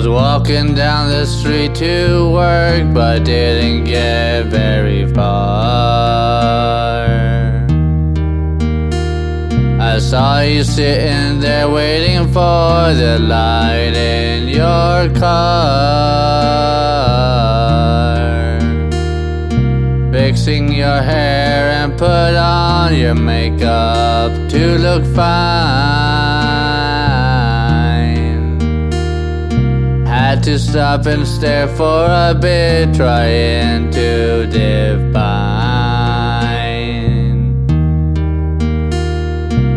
Was walking down the street to work, but didn't get very far. I saw you sitting there waiting for the light in your car. Fixing your hair and put on your makeup to look fine. To stop and stare for a bit, trying to define.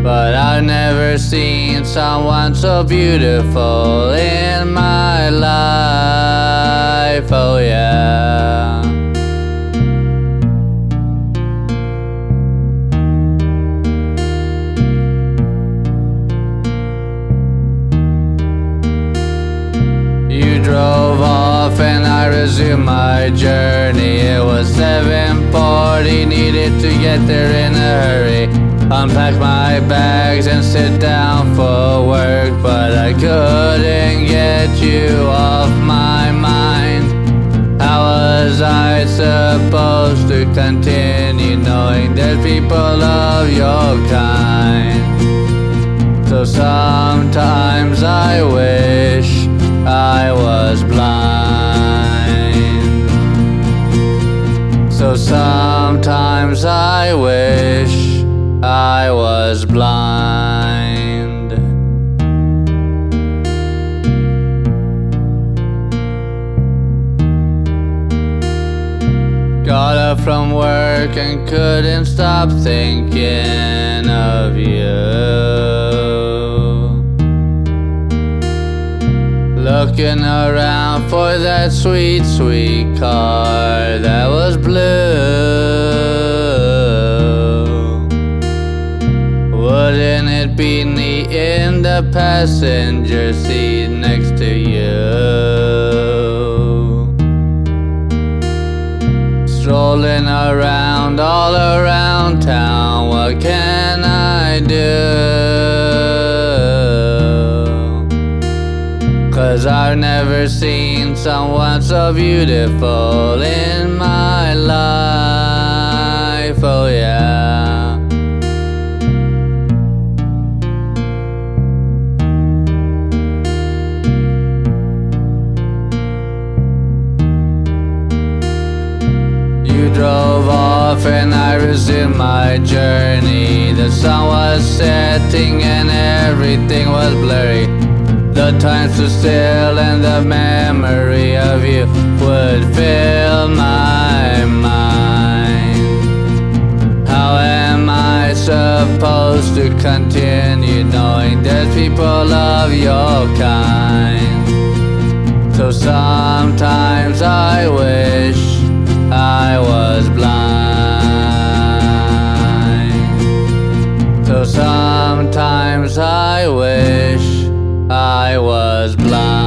But I've never seen someone so beautiful in my life, oh yeah. I my journey. It was 7:40, needed to get there in a hurry. Unpack my bags and sit down for work, but I couldn't get you off my mind. How was I supposed to continue knowing there's people of your kind? So sometimes I wish I was So sometimes I wish I was blind. Got up from work and couldn't stop thinking of you. Looking around for that sweet, sweet car that was blue. Wouldn't it be neat in the passenger seat next to you? Strolling around all around town, what can I do? Seen someone so beautiful in my life, oh yeah. You drove off and I resumed my journey. The sun was setting and everything was blurry. The time stood still and the memory of you would fill my mind. How am I supposed to continue knowing there's people of your kind? So sometimes I wish I was blind. So sometimes I wish I was blind.